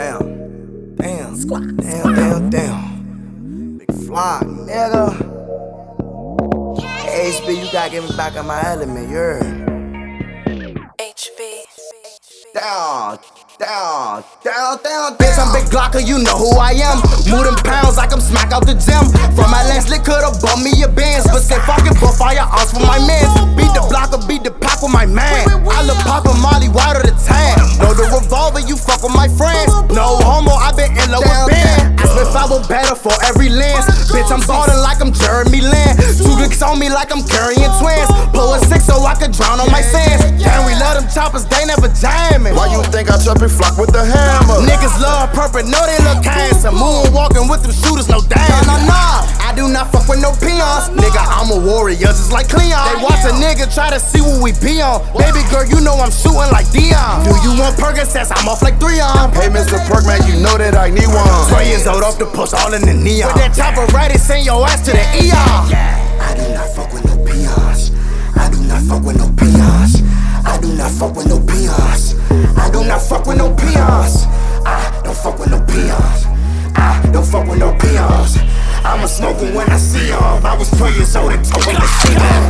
Damn. Damn, squat. Damn, damn, damn. Big fly, nigga. HB, you gotta get me back in my element, you heard? HB. Down, down, down, down, Bitch, I'm Big Glocker, you know who I am. Moving pounds like I'm smack out the gym. From my last lick, could've bought me a bands. But say fucking bull firearms for my mans. Beat the blocker, beat the pack with my man. I look poppin' Molly water I'm ballin' like I'm Jeremy Lin. Two dicks on me like I'm carrying twins. Pull a six so I could drown on my sins. Damn, we love them choppers, they never jamming. Why you think I trap and flock with the hammer? Niggas love purple, know they look handsome. Moonwalking with them shooters, no damn. Nah, nah, nah. I do not fuck with no peons. I'm a warrior, just like Cleon. They watch a nigga try to see what we be on. Baby girl, you know I'm shooting like Dion. Do you want Percocets? I'm off like three on. Hey, Mr. Perkman, you know that I need one. 12 years old off the post, all in the neon. With that chopper ready, send your ass to the ER. I do not fuck with no peons. I do not fuck with no peons. I do not fuck with no peons. I do not fuck with no peons. I don't fuck with no peons. I don't fuck with no peons. when you see that.